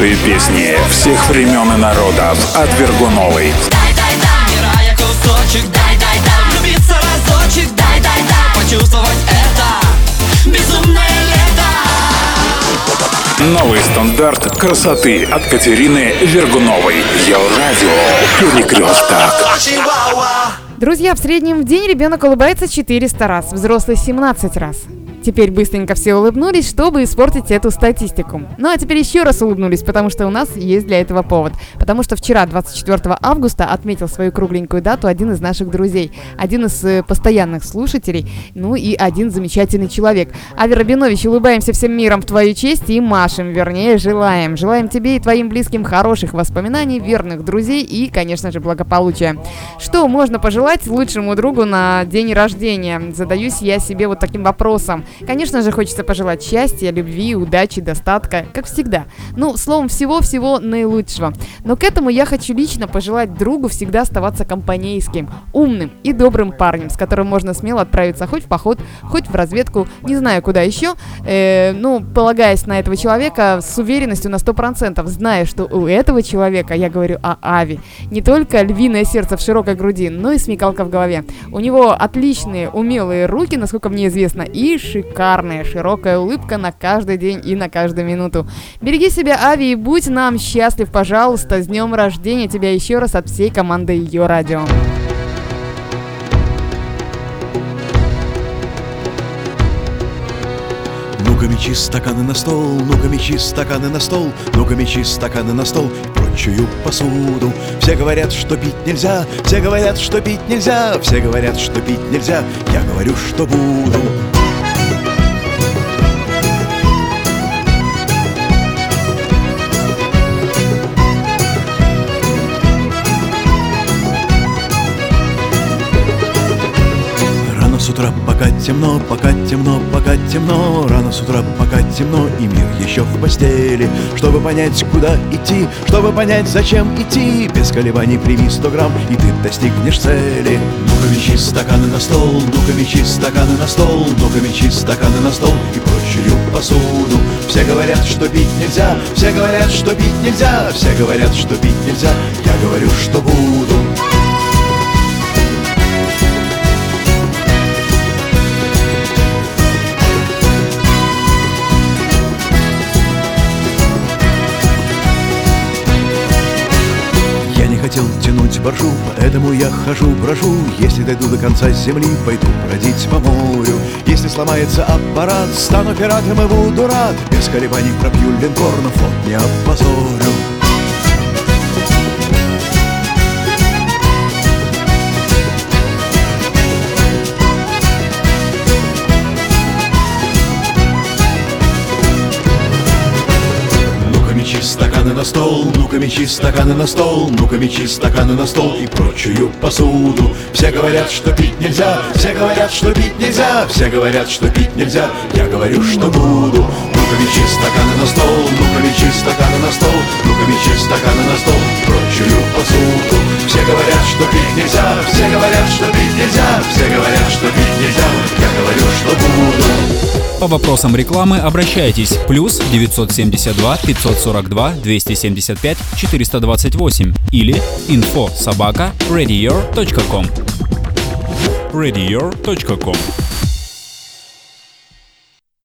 Лучшие песни всех времен и народов от Вергуновой. Дай, дай, дай, мирая кусочек, дай, дай, дай, влюбиться разочек, дай, дай, дай, почувствовать это безумное лето. Новый стандарт красоты от Катерины Вергуновой. Еврадио. Перекресток. Друзья, в среднем в день ребенок улыбается 400 раз, взрослый 17 раз. Теперь быстренько все улыбнулись, чтобы испортить эту статистику. Ну а теперь еще раз улыбнулись, потому что у нас есть для этого повод. Потому что вчера, 24 августа, отметил свою кругленькую дату один из наших друзей. Один из э, постоянных слушателей, ну и один замечательный человек. Ави Рабинович, улыбаемся всем миром в твою честь и машем, вернее, желаем. Желаем тебе и твоим близким хороших воспоминаний, верных друзей и, конечно же, благополучия. Что можно пожелать лучшему другу на день рождения? Задаюсь я себе вот таким вопросом. Конечно же, хочется пожелать счастья, любви, удачи, достатка, как всегда. Ну, словом, всего-всего наилучшего. Но к этому я хочу лично пожелать другу всегда оставаться компанейским, умным и добрым парнем, с которым можно смело отправиться хоть в поход, хоть в разведку, не знаю куда еще. Э, ну, полагаясь на этого человека с уверенностью на 100%, зная, что у этого человека, я говорю о Ави, не только львиное сердце в широкой груди, но и смекалка в голове. У него отличные, умелые руки, насколько мне известно, и шикарная, широкая улыбка на каждый день и на каждую минуту. Береги себя, Ави, и будь нам счастлив, пожалуйста. С днем рождения тебя еще раз от всей команды Ее Радио. Ну-ка мечи стаканы на стол, ну-ка мечи стаканы на стол, ну-ка мечи стаканы на стол прочую посуду. Все говорят, что пить нельзя, все говорят, что пить нельзя, все говорят, что пить нельзя, я говорю, что буду. Рано с утра, пока темно, пока темно, пока темно. Рано с утра, пока темно, и мир еще в постели. Чтобы понять, куда идти, чтобы понять, зачем идти. Без колебаний прими сто грамм, и ты достигнешь цели. Ну-ка мечи стаканы на стол, ну-ка мечи стаканы на стол Ну-ка мечи стаканы на стол и прочую посуду. Все говорят, что пить нельзя, все говорят, что пить нельзя Все говорят, что пить нельзя, я говорю, что буду хотел тянуть боржу, поэтому я хожу, брожу. Если дойду до конца земли, пойду бродить по морю. Если сломается аппарат, стану пиратом и буду рад. Без колебаний пробью линкор, но флот не опозорю на стол, ну-ка мечи стаканы на стол, ну-ка мечи стаканы на стол. И прочую посуду. Все говорят, что пить нельзя, все говорят, что пить нельзя, все говорят, что пить нельзя, я говорю, что буду. Ну-ка мечи стаканы на стол, ну-ка мечи стаканы на стол, ну-ка мечи стаканы на стол прочую посуду. Все говорят, что пить нельзя, все говорят, что пить нельзя, все говорят, что пить нельзя, я говорю, что буду. По вопросам рекламы обращайтесь. Плюс 972 542 275 428 или info собака radior.com radior.com